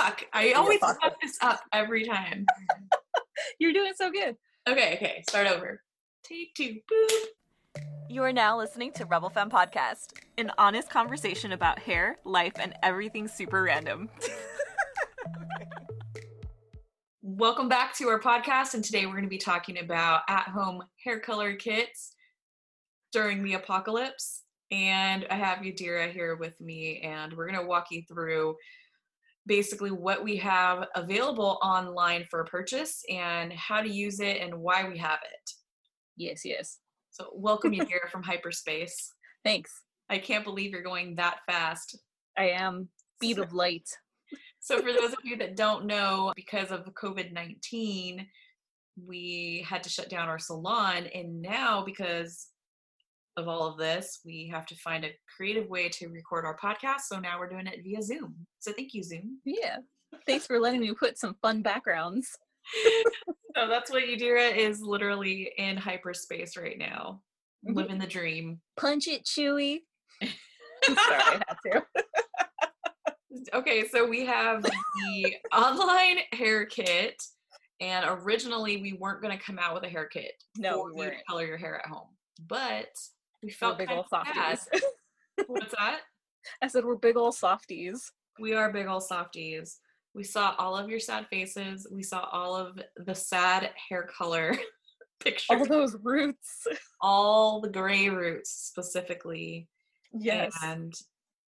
fuck. I always fuck this up every time. You're doing so good. Okay, okay. Start over. Take two. Boop. You are now listening to Rebel Femme Podcast, an honest conversation about hair, life, and everything super random. Welcome back to our podcast, and today we're going to be talking about at home hair color kits during the apocalypse. And I have Yadira here with me, and we're going to walk you through basically what we have available online for purchase and how to use it and why we have it. Yes, yes. So, welcome you here from hyperspace. Thanks. I can't believe you're going that fast. I am. Speed of light. So, for those of you that don't know, because of COVID 19, we had to shut down our salon. And now, because of all of this, we have to find a creative way to record our podcast. So now we're doing it via Zoom. So thank you, Zoom. Yeah. Thanks for letting me put some fun backgrounds. so that's what Yadira is literally in hyperspace right now, mm-hmm. living the dream. Punch it, Chewie. Sorry, I had to. okay, so we have the online hair kit, and originally we weren't going to come out with a hair kit. No, we weren't. color your hair at home, but we felt we're big old softies. What's that? I said we're big old softies. We are big old softies. We saw all of your sad faces. We saw all of the sad hair color pictures. All those roots. All the gray roots specifically. Yes. And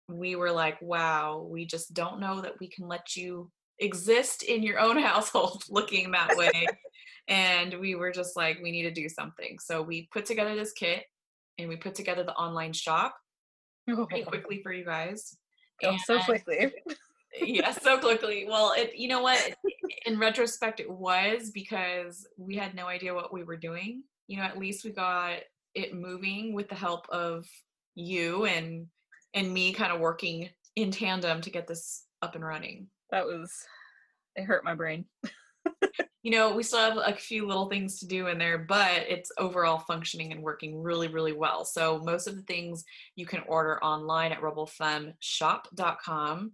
we were like, wow, we just don't know that we can let you exist in your own household looking that way. and we were just like, we need to do something. So we put together this kit and we put together the online shop pretty oh. quickly for you guys. Oh, so quickly. yeah, so quickly. Well, it you know what? In retrospect, it was because we had no idea what we were doing. You know, at least we got it moving with the help of you and and me kind of working in tandem to get this up and running. That was it hurt my brain. you know, we still have a few little things to do in there, but it's overall functioning and working really, really well. So most of the things you can order online at rebelfemmeshop.com.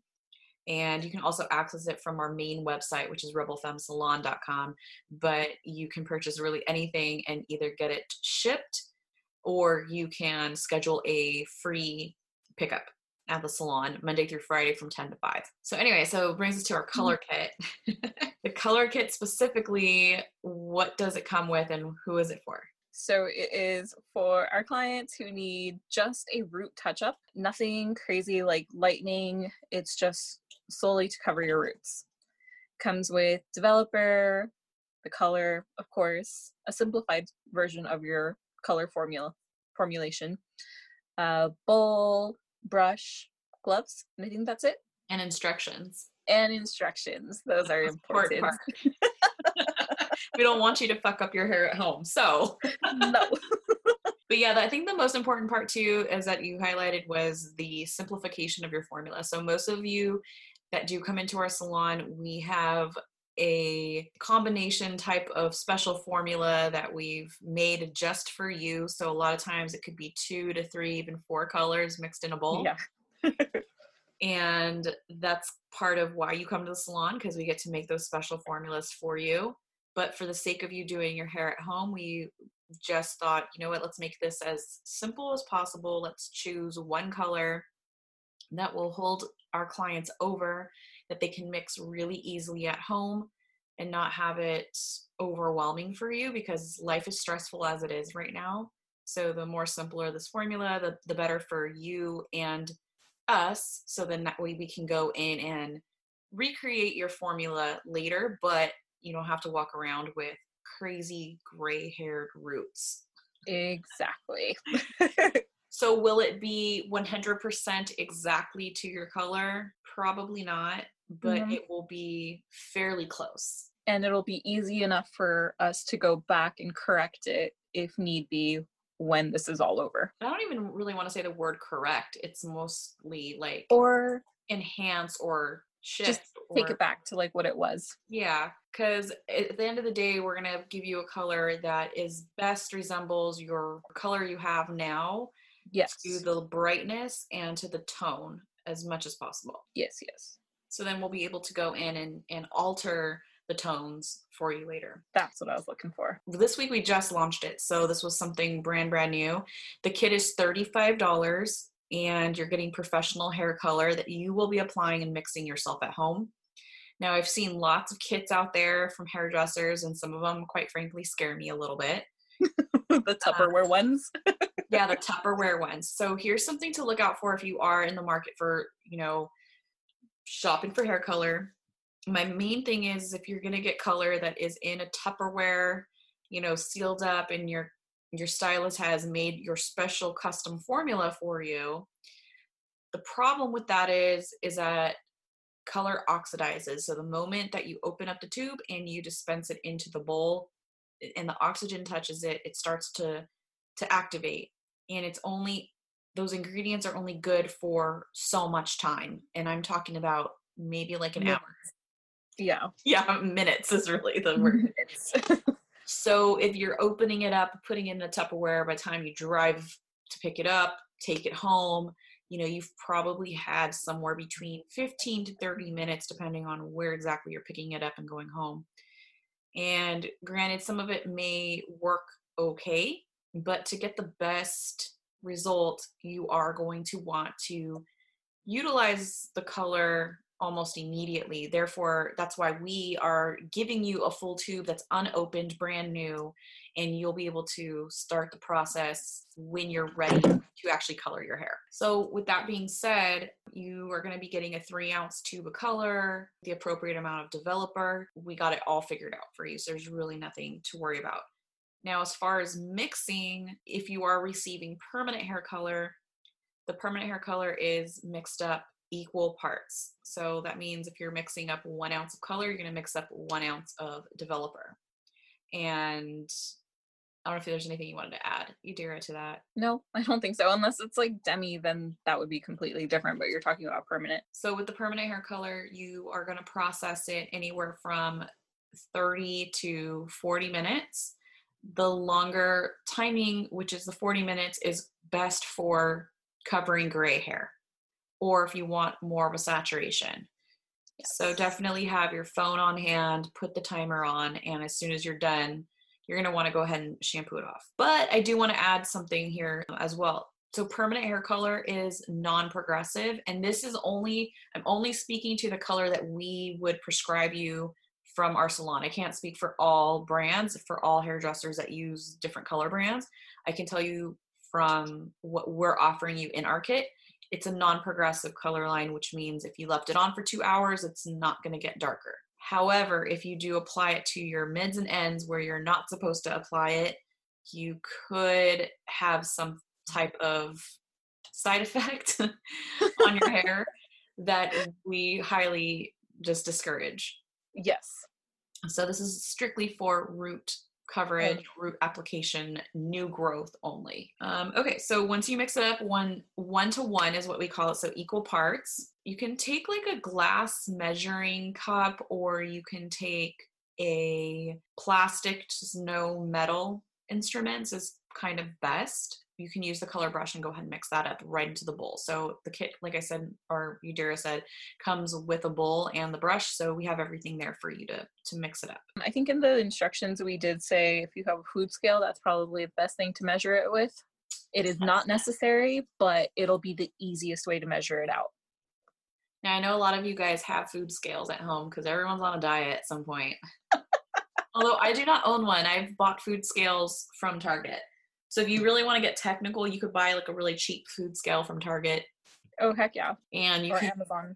And you can also access it from our main website, which is rebelfemsalon.com. But you can purchase really anything and either get it shipped or you can schedule a free pickup at the salon Monday through Friday from 10 to 5. So anyway, so it brings us to our mm-hmm. color kit. the color kit specifically, what does it come with and who is it for? So it is for our clients who need just a root touch up, nothing crazy like lightning. It's just solely to cover your roots. Comes with developer, the color, of course, a simplified version of your color formula formulation, a bowl, brush, gloves, and I think that's it. And instructions. And instructions. Those are important. we don't want you to fuck up your hair at home. So no. but yeah, I think the most important part too is that you highlighted was the simplification of your formula. So most of you that do come into our salon, we have a combination type of special formula that we've made just for you. So a lot of times it could be two to three, even four colors mixed in a bowl. Yeah. and that's part of why you come to the salon because we get to make those special formulas for you. But for the sake of you doing your hair at home, we just thought, you know what, let's make this as simple as possible. Let's choose one color that will hold our clients over that they can mix really easily at home and not have it overwhelming for you because life is stressful as it is right now. So the more simpler this formula, the, the better for you and us. So then that way we can go in and recreate your formula later, but you don't have to walk around with crazy gray haired roots. Exactly. so will it be 100% exactly to your color? Probably not but mm-hmm. it will be fairly close. And it'll be easy enough for us to go back and correct it if need be when this is all over. I don't even really want to say the word correct. It's mostly like or enhance or shift just take it back to like what it was. Yeah, cuz at the end of the day we're going to give you a color that is best resembles your color you have now. Yes. To the brightness and to the tone as much as possible. Yes, yes. So then we'll be able to go in and, and alter the tones for you later. That's what I was looking for. This week we just launched it. So this was something brand brand new. The kit is $35 and you're getting professional hair color that you will be applying and mixing yourself at home. Now I've seen lots of kits out there from hairdressers and some of them quite frankly scare me a little bit. the Tupperware uh, ones. yeah, the Tupperware ones. So here's something to look out for if you are in the market for, you know, shopping for hair color. My main thing is if you're to get color that is in a Tupperware, you know, sealed up and your your stylist has made your special custom formula for you. The problem with that is is that color oxidizes. So the moment that you open up the tube and you dispense it into the bowl and the oxygen touches it, it starts to to activate. And it's only those ingredients are only good for so much time. And I'm talking about maybe like an hour. Yeah. Yeah, minutes is really the word. so if you're opening it up, putting it in a Tupperware, by the time you drive to pick it up, take it home, you know, you've probably had somewhere between 15 to 30 minutes, depending on where exactly you're picking it up and going home. And granted, some of it may work okay, but to get the best result, you are going to want to utilize the color almost immediately. Therefore, that's why we are giving you a full tube that's unopened, brand new, and you'll be able to start the process when you're ready to actually color your hair. So, with that being said, you are going to be getting a three ounce tube of color, the appropriate amount of developer. We got it all figured out for you. So, there's really nothing to worry about. Now, as far as mixing, if you are receiving permanent hair color, the permanent hair color is mixed up equal parts. So that means if you're mixing up one ounce of color, you're going to mix up one ounce of developer. And I don't know if there's anything you wanted to add, Yadira, to that. No, I don't think so. Unless it's like demi, then that would be completely different. But you're talking about permanent. So with the permanent hair color, you are going to process it anywhere from 30 to 40 minutes. The longer timing, which is the 40 minutes, is best for covering gray hair or if you want more of a saturation. Yes. So definitely have your phone on hand, put the timer on, and as soon as you're done, you're going to want to go ahead and shampoo it off. But I do want to add something here as well. So permanent hair color is non-progressive and this is only I'm only speaking to the color that we would prescribe you from our salon. I can't speak for all brands, for all hairdressers that use different color brands. I can tell you from what we're offering you in our kit it's a non-progressive color line, which means if you left it on for two hours, it's not going to get darker. However, if you do apply it to your mids and ends where you're not supposed to apply it, you could have some type of side effect on your hair that we highly just discourage. Yes. So this is strictly for root coverage, root application, new growth only. Um, okay, so once you mix it up, one one to one is what we call it, so equal parts. You can take like a glass measuring cup, or you can take a plastic, just no metal instruments is kind of best you can use the color brush and go ahead and mix that up right into the bowl. So the kit, like I said, or Yadira said, comes with a bowl and the brush. So we have everything there for you to to mix it up. I think in the instructions we did say if you have a food scale, that's probably the best thing to measure it with. It is not necessary, but it'll be the easiest way to measure it out. Now I know a lot of you guys have food scales at home because everyone's on a diet at some point. Although I do not own one, I've bought food scales from Target. So if you really want to get technical, you could buy like a really cheap food scale from Target. Oh heck yeah! And you or can, Amazon.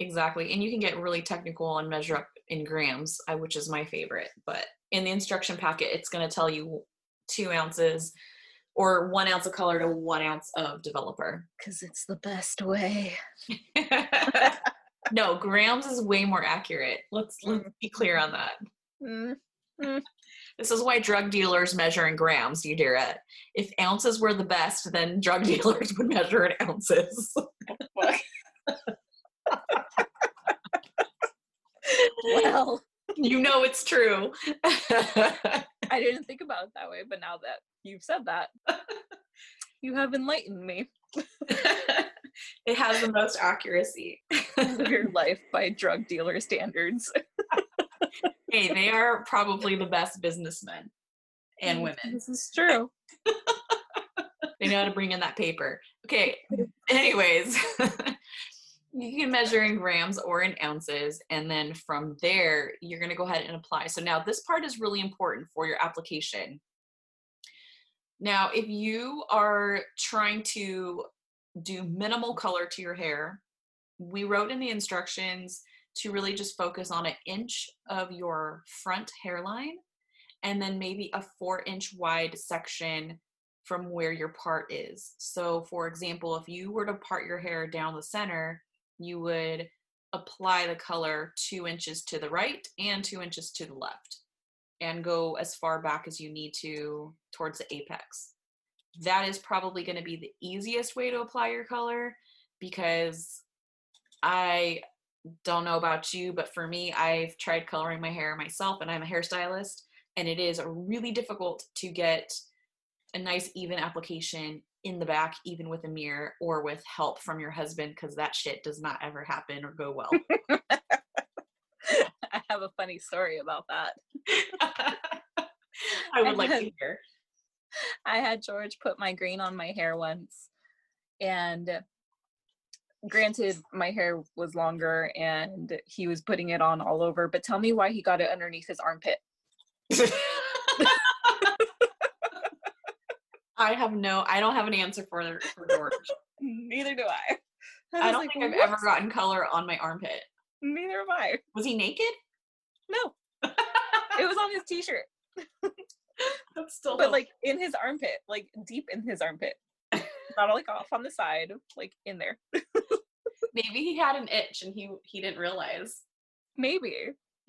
Exactly, and you can get really technical and measure up in grams, which is my favorite. But in the instruction packet, it's going to tell you two ounces or one ounce of color to one ounce of developer. Because it's the best way. no, grams is way more accurate. Let's, let's be clear on that. Mm. Mm. This is why drug dealers measure in grams, you hear it. If ounces were the best, then drug dealers would measure in ounces. well, you know it's true. I didn't think about it that way, but now that you've said that, you have enlightened me. it has the most accuracy. Live your life by drug dealer standards. hey, they are probably the best businessmen and mm, women. This is true. They know how to bring in that paper. Okay. Mm. Anyways, you can measure in grams or in ounces, and then from there, you're going to go ahead and apply. So now this part is really important for your application. Now, if you are trying to do minimal color to your hair, we wrote in the instructions to really just focus on an inch of your front hairline and then maybe a four inch wide section from where your part is. So, for example, if you were to part your hair down the center, you would apply the color two inches to the right and two inches to the left and go as far back as you need to towards the apex. That is probably going to be the easiest way to apply your color because I don't know about you, but for me, I've tried coloring my hair myself and I'm a hairstylist, and it is really difficult to get a nice even application in the back, even with a mirror or with help from your husband, because that shit does not ever happen or go well. I have a funny story about that. I would like to hear. I had George put my green on my hair once, and granted, my hair was longer and he was putting it on all over, but tell me why he got it underneath his armpit. I have no, I don't have an answer for, for George. Neither do I. I, was don't like, think I've "What?" ever gotten color on my armpit. Neither have I. Was he naked? No, it was on his t-shirt, That's still but like in his armpit, like deep in his armpit, not like off on the side, like in there. maybe he had an itch and he he didn't realize. Maybe.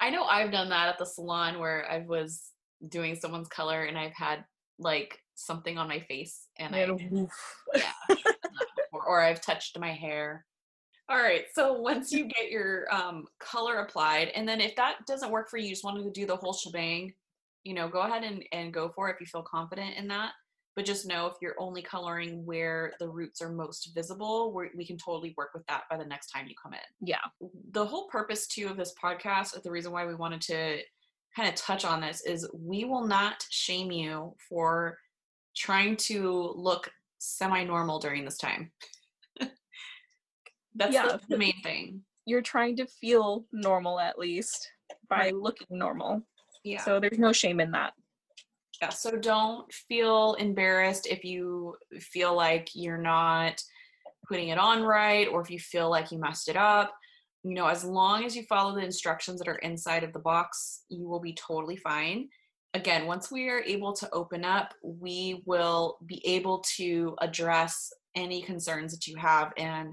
I know I've done that at the salon where I was doing someone's color and I've had like something on my face and I And woof. yeah, I've done that before, or I've touched my hair. All right, so once you get your um, color applied, and then if that doesn't work for you, you just wanted to do the whole shebang, you know, go ahead and, and go for it if you feel confident in that. But just know if you're only coloring where the roots are most visible, we we can totally work with that by the next time you come in yeah. the whole purpose too of this podcast the reason why we wanted to kind of touch on this is we will not shame you for trying to look semi-normal during this time that's Yeah. the, the main thing You're trying to feel normal at least by Right. looking normal. yeah So there's no shame in that. Yeah. So don't feel embarrassed if you feel like you're not putting it on right or if you feel like you messed it up. You know as long as you follow the instructions that are inside of the box you will be totally fine. Again once we are able to open up we will be able to address any concerns that you have and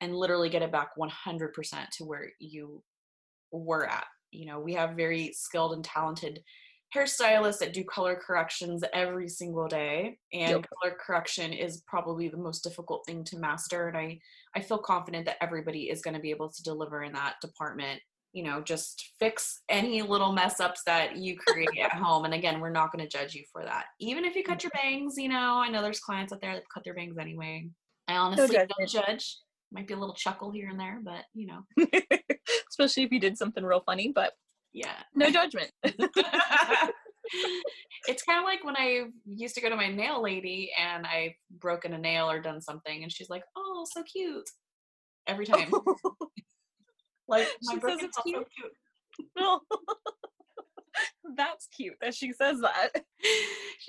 and literally get it back 100% to where you were at. You know we have very skilled and talented hairstylists that do color corrections every single day and Yep. color correction is probably the most difficult thing to master and i i feel confident that everybody is going to be able to deliver in that department you know just fix any little mess ups that you create at home and again we're not going to judge you for that. Even if you cut your mm-hmm. bangs you know i know there's clients out there that cut their bangs anyway. I honestly don't judge. Might be a little chuckle here and there but you know. Especially if you did something real funny, but yeah no judgment. it's kind of like when I used to go to my nail lady and I've broken a nail or done something, and she's like, "Oh, so cute," every time. like my She broken says it's nail's so cute. cute. no. That's cute that she says that.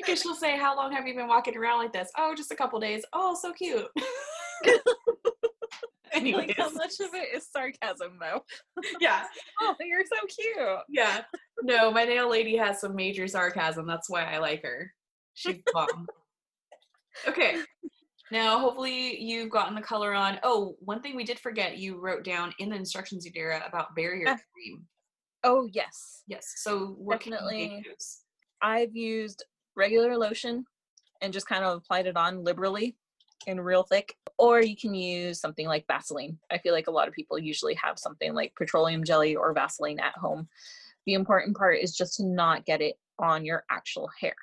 Cause she'll say, "How long have you been walking around like this?" Oh, just a couple days. Oh, so cute. Anyways, Like how much of it is sarcasm though? yeah, Oh, you're so cute. yeah. No, my nail lady has some major sarcasm. That's why I like her. She's bomb. okay. Now, hopefully, you've gotten the color on. Oh, one thing we did forget you wrote down in the instructions, Yadira, about barrier Ah. cream. Oh yes. Yes. So, you Definitely. I've used regular lotion and just kind of applied it on liberally and real thick. Or you can use something like Vaseline. I feel like a lot of people usually have something like petroleum jelly or Vaseline at home. The important part is just to not get it on your actual hair,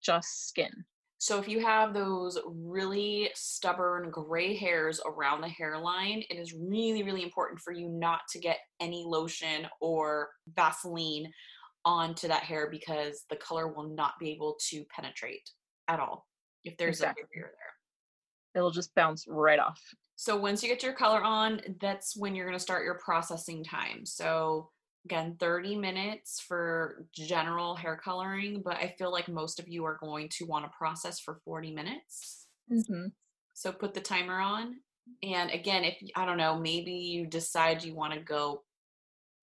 just skin. So if you have those really stubborn gray hairs around the hairline, it is really, really important for you not to get any lotion or Vaseline onto that hair because the color will not be able to penetrate at all if there's Exactly. a barrier there. It'll just bounce right off. So once you get your color on, that's when you're going to start your processing time. So again, 30 minutes for general hair coloring, but I feel like most of you are going to want to process for 40 minutes. hmm So put the timer on. And again, if I don't know, maybe you decide you want to go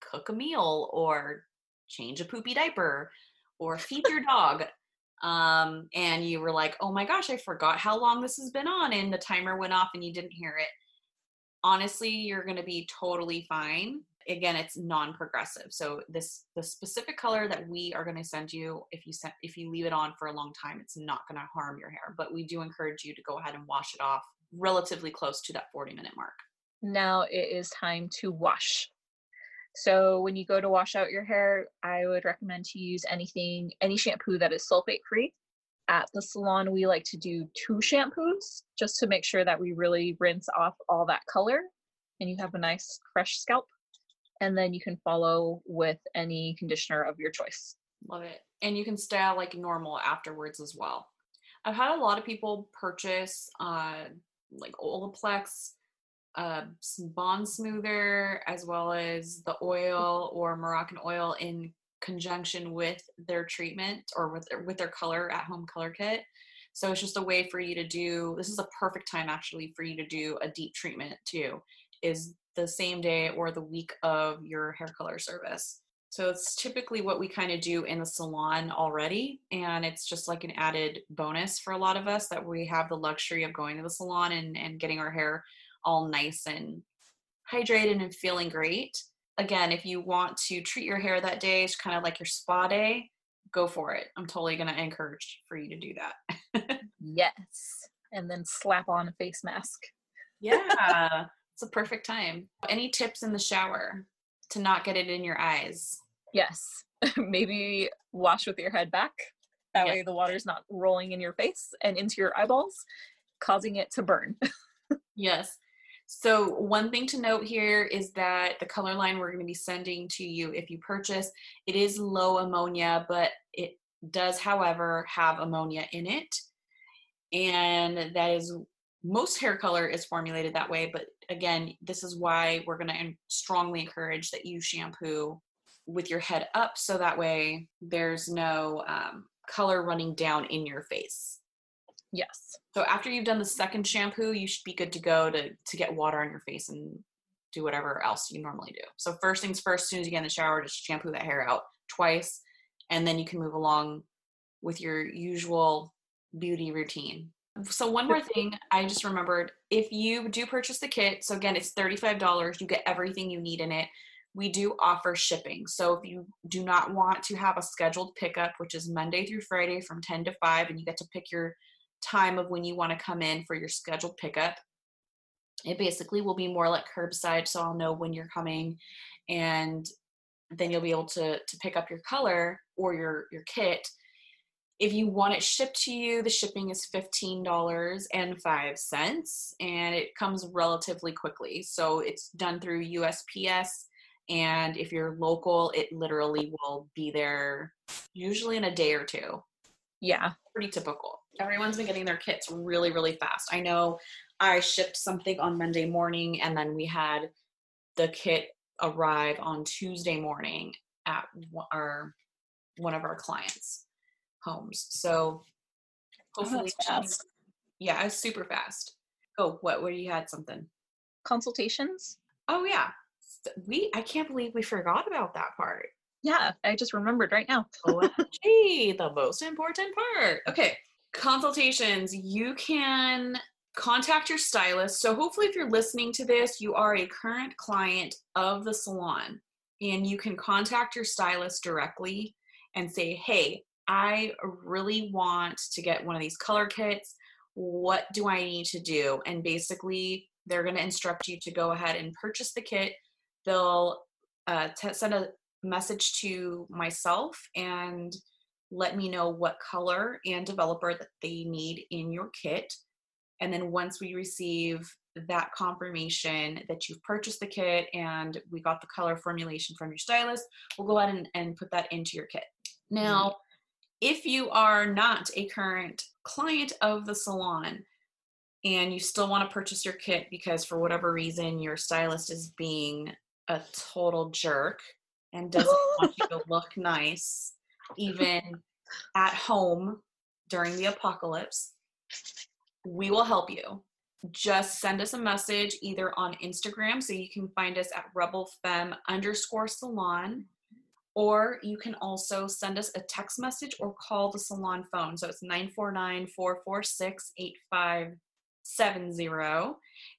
cook a meal or change a poopy diaper or feed your dog. Um, and you were like, oh my gosh, I forgot how long this has been on, and the timer went off and you didn't hear it. Honestly, you're gonna be totally fine. Again, it's non-progressive. So this the specific color that we are gonna send you, if you send if you leave it on for a long time, it's not gonna harm your hair. But we do encourage you to go ahead and wash it off relatively close to that 40 minute mark. Now it is time to wash. So when you go to wash out your hair, I would recommend to use anything, any shampoo that is sulfate free. At the salon, we like to do two shampoos just to make sure that we really rinse off all that color and you have a nice fresh scalp. And then you can follow with any conditioner of your choice. Love it. And you can style like normal afterwards as well. I've had a lot of people purchase uh, like Olaplex, uh, some bond smoother, as well as the oil or Moroccan oil in conjunction with their treatment or with their, with their color at home color kit. So it's just a way for you to do. This is a perfect time actually for you to do a deep treatment too. Is the same day or the week of your hair color service. So it's typically what we kind of do in the salon already. And it's just like an added bonus for a lot of us that we have the luxury of going to the salon and, and getting our hair all nice and hydrated and feeling great. Again, if you want to treat your hair that day, it's kind of like your spa day, go for it. I'm totally going to encourage for you to do that. Yes. And then slap on a face mask. yeah, it's a perfect time. Any tips in the shower to not get it in your eyes? Yes. Maybe wash with your head back. That Yeah. way the water's not rolling in your face and into your eyeballs, causing it to burn. Yes. So, one thing to note here is that the color line we're going to be sending to you if you purchase, it is low ammonia, but it does, however, have ammonia in it. And that is most hair color is formulated that way. But again, this is why we're going to strongly encourage that you shampoo with your head up so that way there's no um, color running down in your face. yes. So after you've done the second shampoo, you should be good to go to to get water on your face and do whatever else you normally do. So first things first, as soon as you get in the shower, just shampoo that hair out twice, and then you can move along with your usual beauty routine. So one more thing I just remembered, if you do purchase the kit, so again it's $35, you get everything you need in it. We do offer shipping. So if you do not want to have a scheduled pickup, which is Monday through Friday from 10 to 5 and you get to pick your time of when you want to come in for your scheduled pickup. It basically will be more like curbside, so I'll know when you're coming, and then you'll be able to to pick up your color or your your kit. If you want it shipped to you, the shipping is fifteen dollars and five cents, and it comes relatively quickly. So it's done through USPS, and if you're local, it literally will be there usually in a day or two Yeah. pretty typical. Everyone's been getting their kits really, really fast. I know I shipped something on Monday morning and then we had the kit arrive on Tuesday morning at one- our one of our clients' homes. So oh, hopefully, that's fast. yeah, it's super fast. Oh, what? Where you had something? Consultations? Oh yeah, we. I can't believe we forgot about that part. Yeah, I just remembered right now. Oh, OMG, the most important part. Okay, consultations. You can contact your stylist. So, hopefully, if you're listening to this, you are a current client of the salon and you can contact your stylist directly and say, Hey, I really want to get one of these color kits. What do I need to do? And basically, they're going to instruct you to go ahead and purchase the kit. They'll uh, t- send a message to myself and let me know what color and developer that they need in your kit. And then once we receive that confirmation that you've purchased the kit and we got the color formulation from your stylist, we'll go ahead and, and put that into your kit. Mm-hmm. Now, if you are not a current client of the salon and you still want to purchase your kit because for whatever reason your stylist is being a total jerk and doesn't want you to look nice, even at home during the apocalypse, we will help you. Just send us a message either on Instagram, so you can find us at rebelfem underscore salon, or you can also send us a text message or call the salon phone. So it's 949 446 8570.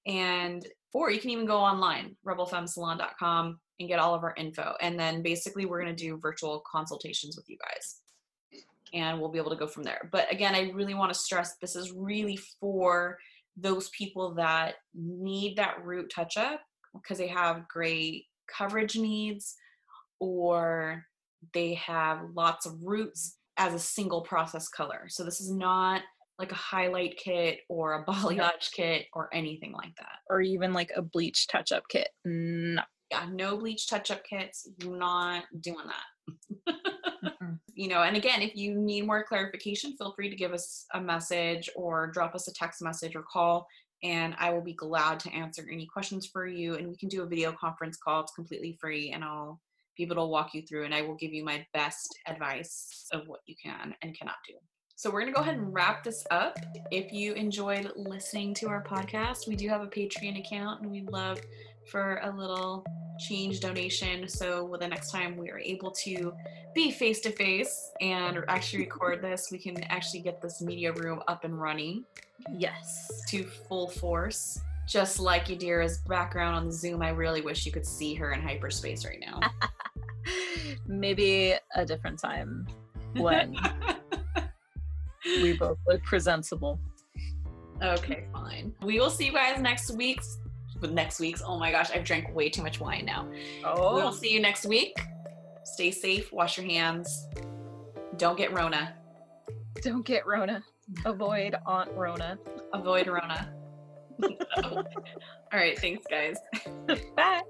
And, or you can even go online, rebelfemsalon.com, and get all of our info. And then basically, we're going to do virtual consultations with you guys and we'll be able to go from there. But again, I really want to stress this is really for those people that need that root touch up because they have great coverage needs or they have lots of roots as a single process color. So this is not like a highlight kit or a balayage kit or anything like that. Or even like a bleach touch up kit. No. Yeah, no bleach touch up kits. You're Not doing that. Mm-hmm. you know, and again, if you need more clarification, feel free to give us a message or drop us a text message or call, and I will be glad to answer any questions for you. And we can do a video conference call, it's completely free, and I'll be able to walk you through and I will give you my best advice of what you can and cannot do. So we're going to go ahead and wrap this up. If you enjoyed listening to our podcast, we do have a Patreon account and we'd love for a little change donation. So the next time we are able to be face to face and actually record this, we can actually get this media room up and running. Yes. To full force. Just like Yadira's background on the Zoom, I really wish you could see her in hyperspace right now. Maybe a different time when we both look presentable. Okay, fine. We will see you guys next week. Next week's. Oh my gosh, I've drank way too much wine now. Oh. We'll see you next week. Stay safe. Wash your hands. Don't get Rona. Don't get Rona. Avoid Aunt Rona. Avoid Rona. All right. Thanks, guys. Bye.